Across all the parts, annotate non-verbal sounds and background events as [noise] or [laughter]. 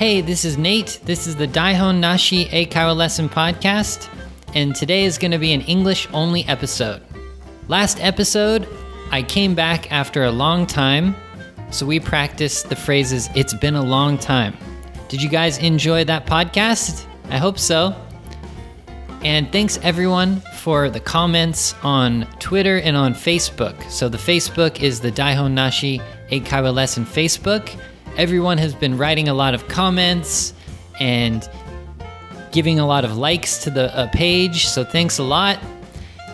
Hey, this is Nate. This is the Daihon Nashi Eikaiwa Lesson Podcast, and today is going to be an English only episode. Last episode, I came back after a long time, so we practiced the phrases, it's been a long time. Did you guys enjoy that podcast? I hope so. And thanks everyone for the comments on Twitter and on Facebook. So the Facebook is the Daihon Nashi Eikaiwa Lesson Facebook. Everyone has been writing a lot of comments and giving a lot of likes to the uh, page. So thanks a lot.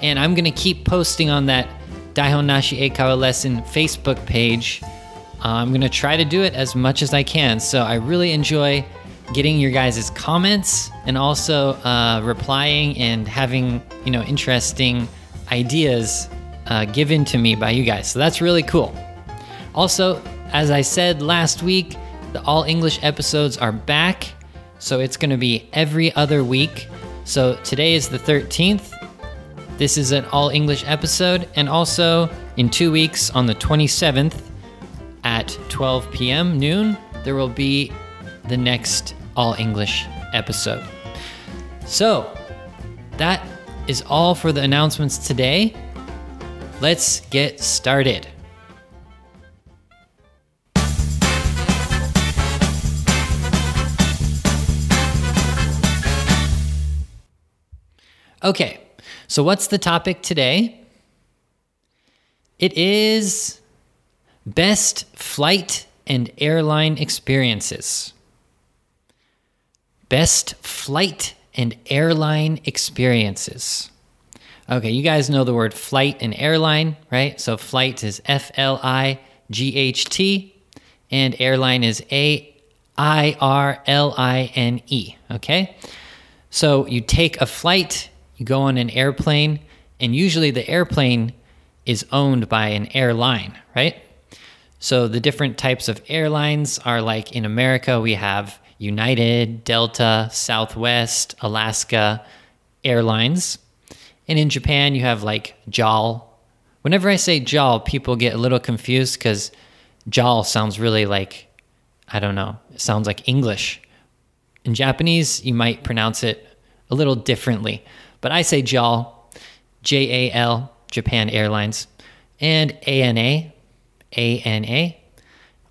And I'm going to keep posting on that Daihon Nashi Eikaiwa Lesson Facebook page. Uh, I'm going to try to do it as much as I can. So I really enjoy getting your guys' comments and also uh, replying and having you know interesting ideas uh, given to me by you guys. So that's really cool. Also, as I said last week, the all English episodes are back. So it's going to be every other week. So today is the 13th. This is an all English episode. And also in two weeks on the 27th at 12 p.m. noon, there will be the next all English episode. So that is all for the announcements today. Let's get started. Okay, so what's the topic today? It is best flight and airline experiences. Best flight and airline experiences. Okay, you guys know the word flight and airline, right? So flight is F L I G H T, and airline is A I R L I N E. Okay, so you take a flight you go on an airplane, and usually the airplane is owned by an airline, right? So the different types of airlines are like in America, we have United, Delta, Southwest, Alaska Airlines. And in Japan, you have like JAL. Whenever I say JAL, people get a little confused because JAL sounds really like, I don't know, it sounds like English. In Japanese, you might pronounce it a little differently. But I say JAL, J A L, Japan Airlines, and ANA, ANA,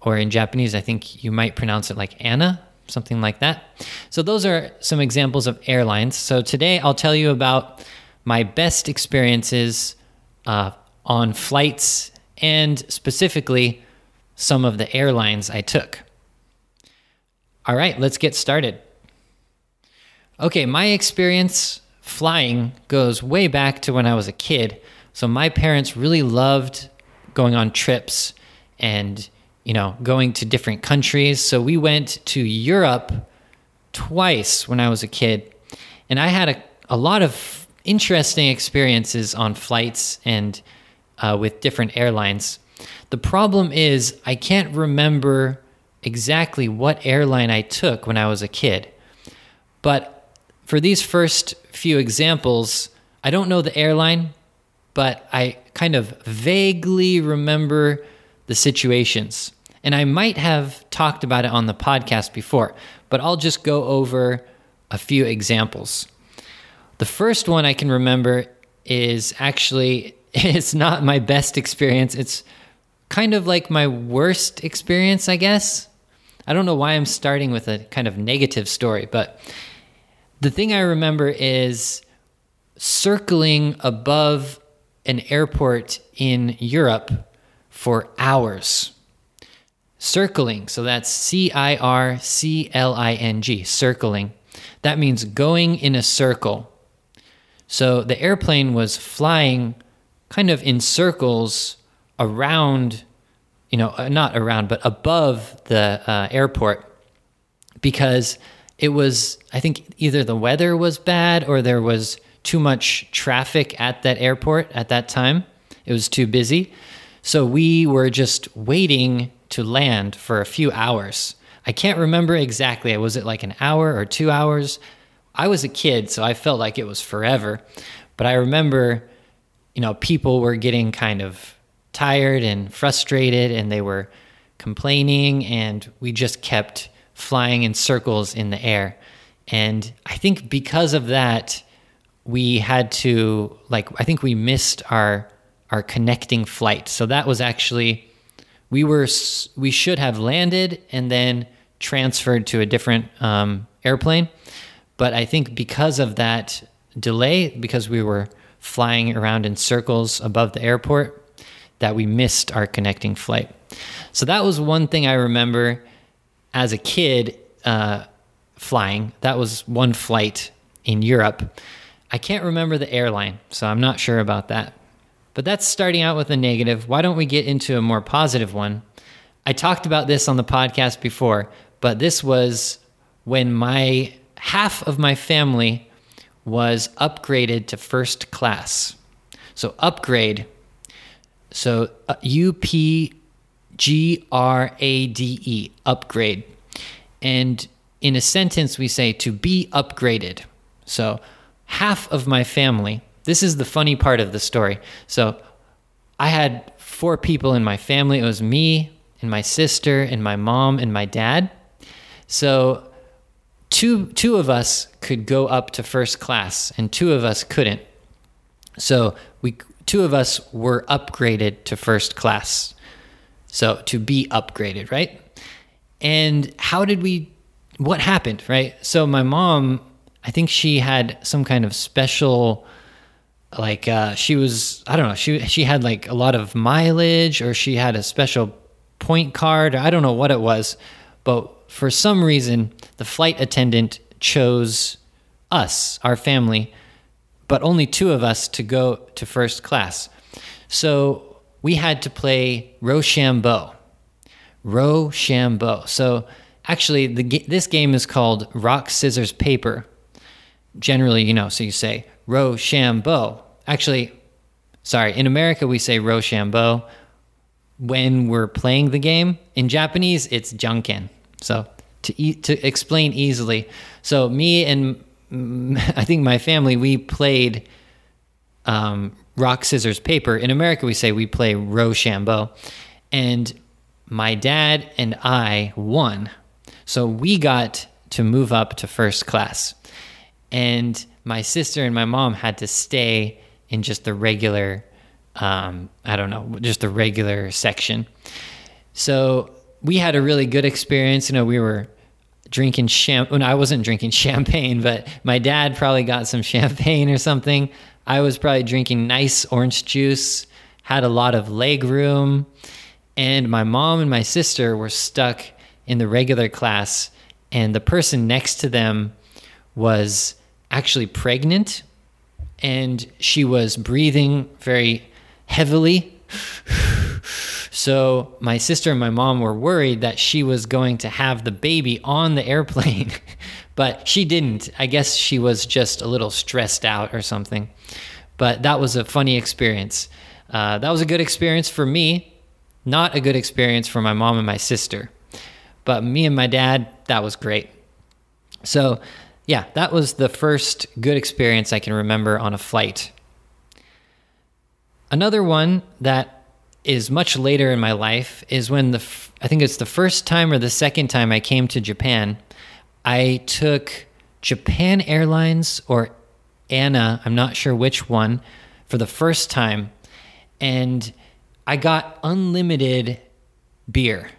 or in Japanese, I think you might pronounce it like Anna, something like that. So those are some examples of airlines. So today I'll tell you about my best experiences uh, on flights and specifically some of the airlines I took. All right, let's get started. Okay, my experience flying goes way back to when I was a kid. So my parents really loved going on trips and you know going to different countries. So we went to Europe twice when I was a kid, and I had a, a lot of interesting experiences on flights and uh, with different airlines. The problem is I can't remember exactly what airline I took when I was a kid, but for these first few examples, I don't know the airline, but I kind of vaguely remember the situations. And I might have talked about it on the podcast before, but I'll just go over a few examples. The first one I can remember is actually [laughs] it's not my best experience. It's kind of like my worst experience, I guess. I don't know why I'm starting with a kind of negative story, but the thing I remember is circling above an airport in Europe for hours. Circling, so that's C I R C L I N G, circling. That means going in a circle. So the airplane was flying kind of in circles around, you know, uh, not around, but above the uh, airport because it was I think either the weather was bad or there was too much traffic at that airport at that time. It was too busy. So we were just waiting to land for a few hours. I can't remember exactly. Was it like an hour or 2 hours? I was a kid, so I felt like it was forever. But I remember you know, people were getting kind of tired and frustrated and they were complaining and we just kept flying in circles in the air. And I think because of that, we had to like I think we missed our our connecting flight. So that was actually we were we should have landed and then transferred to a different um, airplane. But I think because of that delay, because we were flying around in circles above the airport, that we missed our connecting flight. So that was one thing I remember as a kid uh, flying. That was one flight in Europe. I can't remember the airline, so I'm not sure about that. But that's starting out with a negative. Why don't we get into a more positive one? I talked about this on the podcast before, but this was when my half of my family was upgraded to first class. So, upgrade. So, uh, U P G R A D E, upgrade. And in a sentence, we say to be upgraded. So, half of my family, this is the funny part of the story. So, I had four people in my family. It was me and my sister and my mom and my dad. So, two two of us could go up to first class and two of us couldn't. So, we two of us were upgraded to first class. So, to be upgraded, right? And how did we what happened, right? So, my mom I think she had some kind of special like uh, she was I don't know she she had like a lot of mileage or she had a special point card or I don't know what it was but for some reason the flight attendant chose us our family but only two of us to go to first class so we had to play Rochambeau Rochambeau so actually the this game is called rock scissors paper generally, you know, so you say Rochambeau. Actually, sorry, in America we say Rochambeau when we're playing the game. In Japanese, it's Janken. So to e- to explain easily, so me and [laughs] I think my family we played um, rock scissors paper. In America, we say we play Rochambeau, and my dad and I won. So we got to move up to first class. And my sister and my mom had to stay in just the regular um, i don't know just the regular section. So we had a really good experience. You know we were drinking champagne i wasn't drinking [laughs] champagne but my dad probably got some champagne or something i was probably drinking nice orange juice had a lot of leg room and my mom and my sister were stuck in the regular class and the person next to them was actually pregnant and she was breathing very heavily. [laughs] So my sister and my mom were worried that she was going to have the baby on the airplane, [laughs] but she didn't. I guess she was just a little stressed out or something. But that was a funny experience. Uh, that was a good experience for me, not a good experience for my mom and my sister. But me and my dad, that was great. So yeah, that was the first good experience I can remember on a flight. Another one that is much later in my life is when the I think it's the first time or the second time I came to Japan. I took Japan Airlines or Anna, I'm not sure which one, for the first time and I got unlimited beer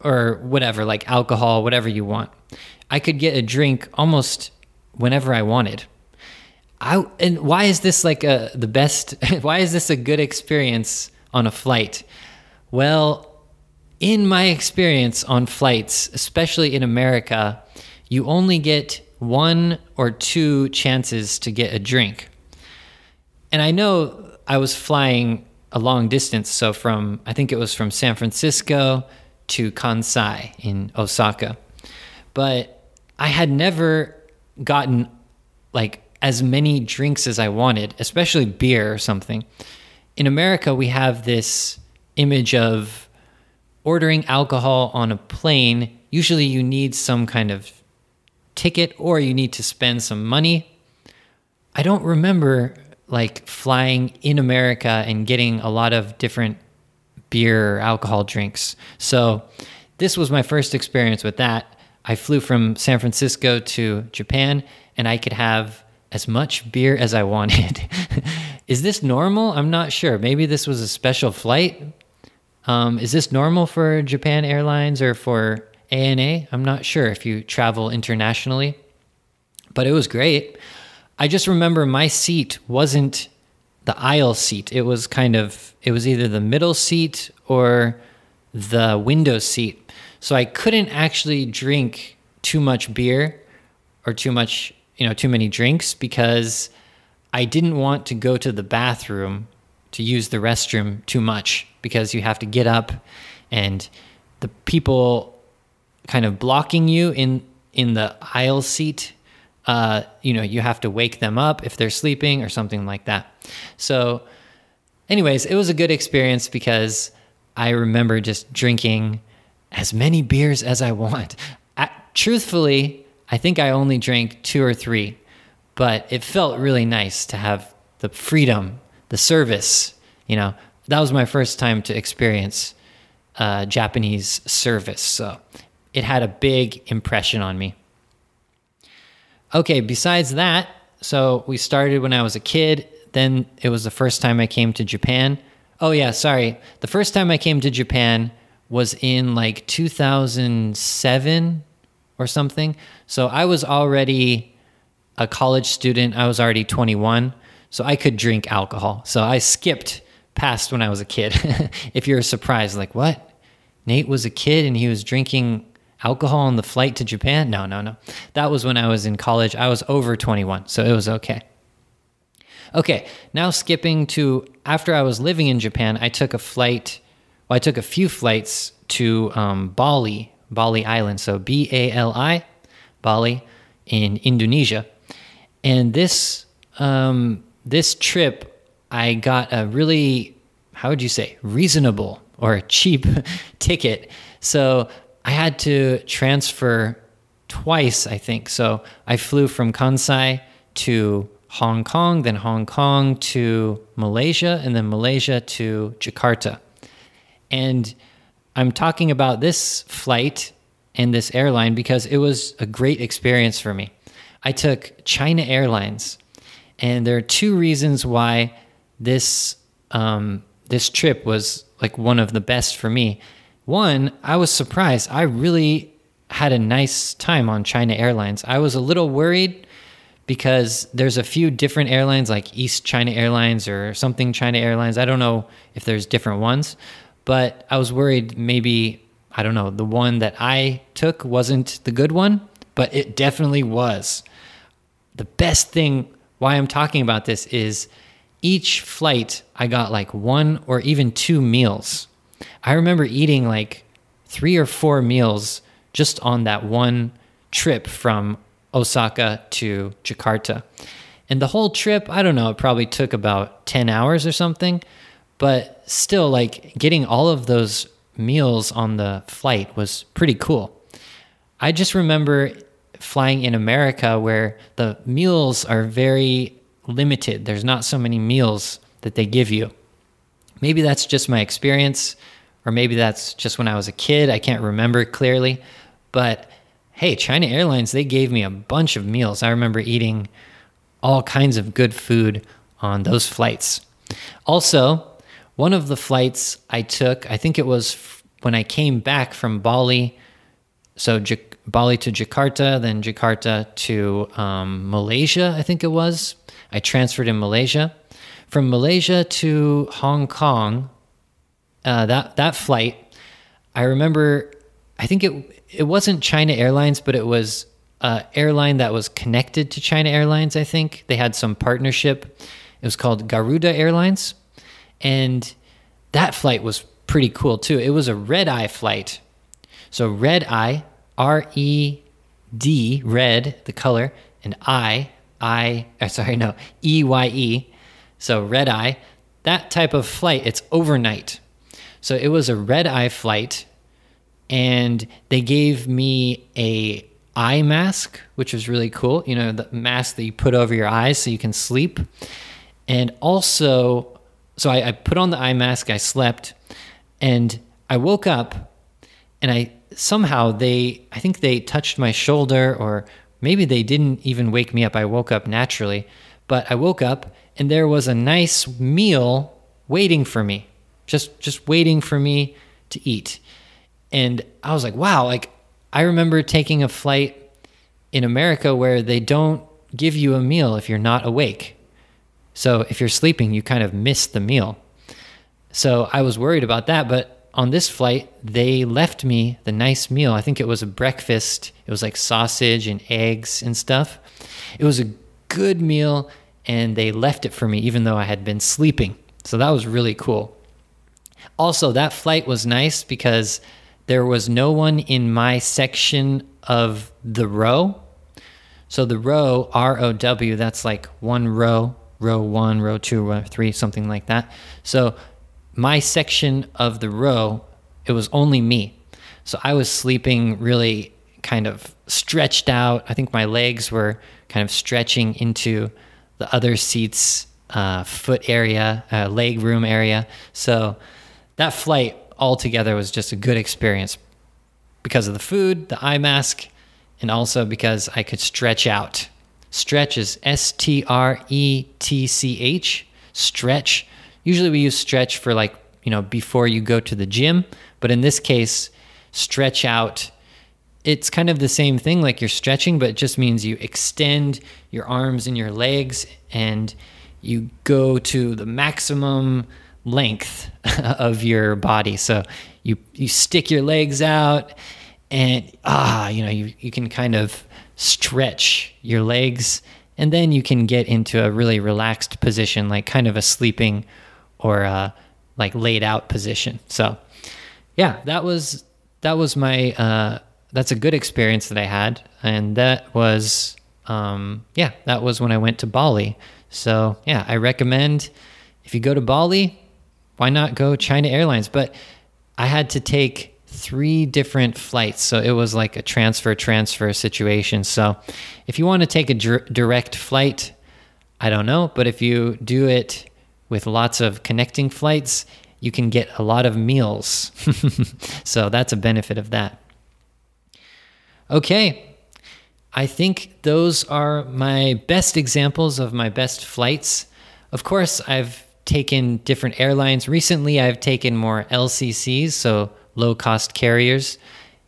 or whatever, like alcohol, whatever you want. I could get a drink almost whenever I wanted. I and why is this like a the best? [laughs] Why is this a good experience on a flight? Well, in my experience on flights, especially in America, you only get one or two chances to get a drink. And I know I was flying a long distance, so from I think it was from San Francisco to Kansai in Osaka. But I had never gotten like as many drinks as I wanted, especially beer or something. In America, we have this image of ordering alcohol on a plane. Usually, you need some kind of ticket or you need to spend some money. I don't remember like flying in America and getting a lot of different beer or alcohol drinks. So, this was my first experience with that I flew from San Francisco to Japan and I could have as much beer as I wanted. [laughs] is this normal? I'm not sure. Maybe this was a special flight. Um, is this normal for Japan Airlines or for ANA? I'm not sure if you travel internationally, but it was great. I just remember my seat wasn't the aisle seat. It was kind of, it was either the middle seat or the window seat. So I couldn't actually drink too much beer or too much, you know, too many drinks because I didn't want to go to the bathroom to use the restroom too much because you have to get up and the people kind of blocking you in in the aisle seat uh, you know you have to wake them up if they're sleeping or something like that so anyways it was a good experience because i remember just drinking as many beers as i want I, truthfully i think i only drank two or three but it felt really nice to have the freedom the service you know that was my first time to experience uh, Japanese service. So it had a big impression on me. Okay, besides that, so we started when I was a kid. Then it was the first time I came to Japan. Oh, yeah, sorry. The first time I came to Japan was in like 2007 or something. So I was already a college student. I was already 21. So I could drink alcohol. So I skipped past when I was a kid. [laughs] if you're surprised, like, what? Nate was a kid and he was drinking alcohol on the flight to Japan? No, no, no. That was when I was in college. I was over 21, so it was okay. Okay, now skipping to after I was living in Japan, I took a flight. Well, I took a few flights to um, Bali, Bali Island. So B A L I, Bali in Indonesia. And this um, this trip I got a really, how would you say, reasonable or cheap [laughs] ticket. So I had to transfer twice, I think. So I flew from Kansai to Hong Kong, then Hong Kong to Malaysia, and then Malaysia to Jakarta. And I'm talking about this flight and this airline because it was a great experience for me. I took China Airlines, and there are two reasons why this um, this trip was like one of the best for me. One, I was surprised. I really had a nice time on China Airlines. I was a little worried because there's a few different airlines like East China Airlines or something China Airlines. I don't know if there's different ones, but I was worried maybe I don't know, the one that I took wasn't the good one, but it definitely was. The best thing why I'm talking about this is each flight, I got like one or even two meals. I remember eating like three or four meals just on that one trip from Osaka to Jakarta. And the whole trip, I don't know, it probably took about 10 hours or something. But still, like getting all of those meals on the flight was pretty cool. I just remember flying in America where the meals are very limited. There's not so many meals that they give you. Maybe that's just my experience, or maybe that's just when I was a kid. I can't remember clearly. But hey, China Airlines, they gave me a bunch of meals. I remember eating all kinds of good food on those flights. Also, one of the flights I took, I think it was when I came back from Bali. So, J- Bali to Jakarta, then Jakarta to um, Malaysia, I think it was. I transferred in Malaysia. From Malaysia to Hong Kong, uh, that that flight, I remember. I think it it wasn't China Airlines, but it was an airline that was connected to China Airlines. I think they had some partnership. It was called Garuda Airlines, and that flight was pretty cool too. It was a red eye flight. So red eye, R E D, red, the color, and I, I, uh, sorry, no, E Y E. So red eye, that type of flight, it's overnight. So it was a red eye flight, and they gave me a eye mask, which was really cool. You know, the mask that you put over your eyes so you can sleep. And also, so I, I put on the eye mask, I slept, and I woke up and I somehow they, I think they touched my shoulder, or maybe they didn't even wake me up. I woke up naturally, but I woke up and there was a nice meal waiting for me, just just waiting for me to eat. And I was like, wow, like I remember taking a flight in America where they don't give you a meal if you're not awake. So if you're sleeping, you kind of miss the meal. So I was worried about that, but on this flight, they left me the nice meal. I think it was a breakfast. It was like sausage and eggs and stuff. It was a good meal, and they left it for me even though I had been sleeping. So that was really cool. Also, that flight was nice because there was no one in my section of the row. So the row, R O W, that's like one row, row one, row two, row three, something like that. So my section of the row, it was only me. So I was sleeping really kind of stretched out. I think my legs were kind of stretching into the other seats uh, foot area, uh, leg room area. So that flight altogether was just a good experience because of the food, the eye mask, and also because I could stretch out. Stretch is S T R E T C H. Stretch. Usually we use stretch for like, you know, before you go to the gym, but in this case, stretch out. It's kind of the same thing like you're stretching, but it just means you extend your arms and your legs and you go to the maximum length [laughs] of your body. So you you stick your legs out and ah, you know, you, you can kind of stretch your legs and then you can get into a really relaxed position, like kind of a sleeping or a, like laid out position. So yeah, that was that was my uh, that's a good experience that I had, and that was um, yeah, that was when I went to Bali. So yeah, I recommend if you go to Bali, why not go China Airlines? But I had to take three different flights, so it was like a transfer transfer situation. So if you want to take a direct flight, I don't know, but if you do it with lots of connecting flights, you can get a lot of meals. [laughs] so that's a benefit of that. Okay, I think those are my best examples of my best flights. Of course, I've taken different airlines. Recently, I've taken more LCCs, so low cost carriers.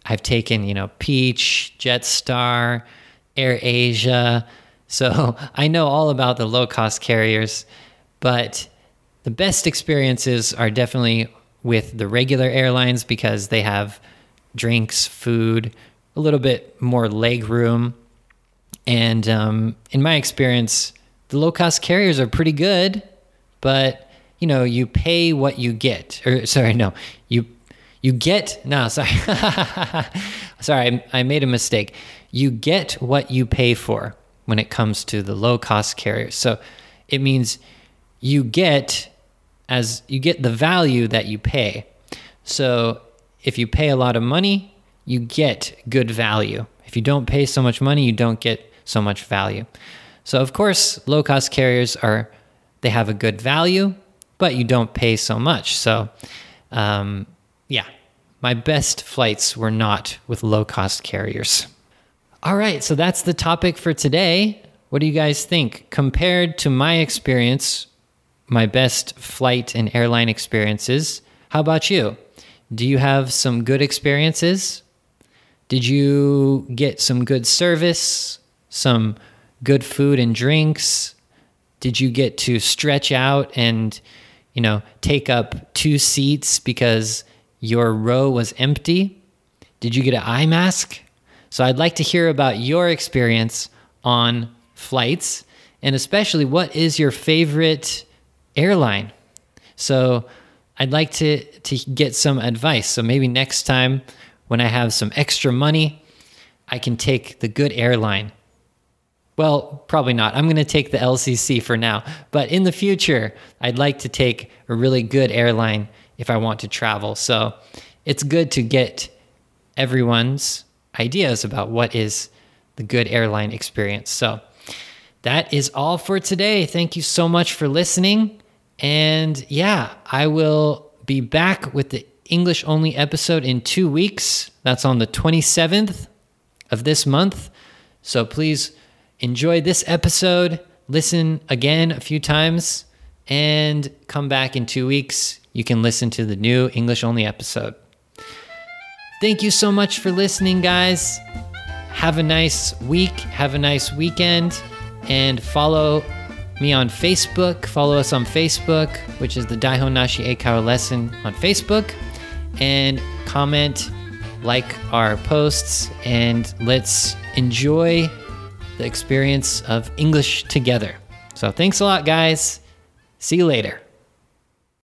I've taken, you know, Peach, Jetstar, Air Asia. So [laughs] I know all about the low cost carriers, but the best experiences are definitely with the regular airlines because they have drinks, food, a little bit more leg room. And um, in my experience, the low cost carriers are pretty good, but you know, you pay what you get. Or sorry, no, you you get no, sorry, [laughs] sorry, I, I made a mistake. You get what you pay for when it comes to the low cost carriers. So it means you get as you get the value that you pay. So if you pay a lot of money, you get good value. If you don't pay so much money, you don't get so much value. So of course, low cost carriers are they have a good value, but you don't pay so much. So um, yeah, my best flights were not with low cost carriers. All right, so that's the topic for today. What do you guys think? Compared to my experience, my best flight and airline experiences, how about you? Do you have some good experiences? Did you get some good service, some good food and drinks? Did you get to stretch out and, you know, take up two seats because your row was empty? Did you get an eye mask? So I'd like to hear about your experience on flights and especially what is your favorite airline? So I'd like to to get some advice. So maybe next time when I have some extra money, I can take the good airline. Well, probably not. I'm going to take the LCC for now. But in the future, I'd like to take a really good airline if I want to travel. So it's good to get everyone's ideas about what is the good airline experience. So that is all for today. Thank you so much for listening. And yeah, I will be back with the English only episode in two weeks. That's on the 27th of this month. So please enjoy this episode, listen again a few times, and come back in two weeks. You can listen to the new English only episode. Thank you so much for listening, guys. Have a nice week, have a nice weekend, and follow me on Facebook. Follow us on Facebook, which is the Daihon Nashi lesson on Facebook, and comment, like our posts, and let's enjoy the experience of English together. So thanks a lot, guys. See you later.